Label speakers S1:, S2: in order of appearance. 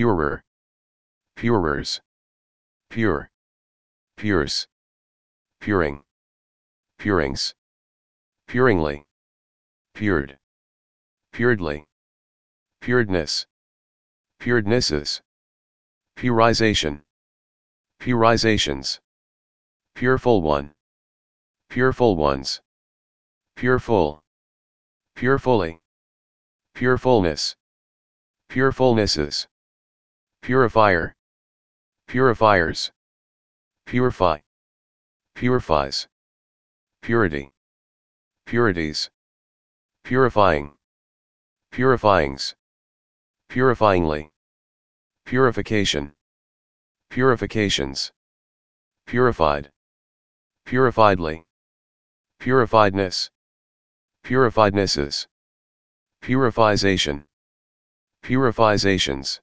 S1: purer, purers, pure, pures, puring, purings, puringly, pured, puredly, puredness, purednesses, purization, purizations, pureful one, pureful ones, pureful, purefully, purefulness, purefulnesses, purifier, purifiers, purify, purifies, purity, purities, purifying, purifyings, purifyingly, purification, purifications, purified, purifiedly, purifiedness, purifiednesses, purification, purifizations,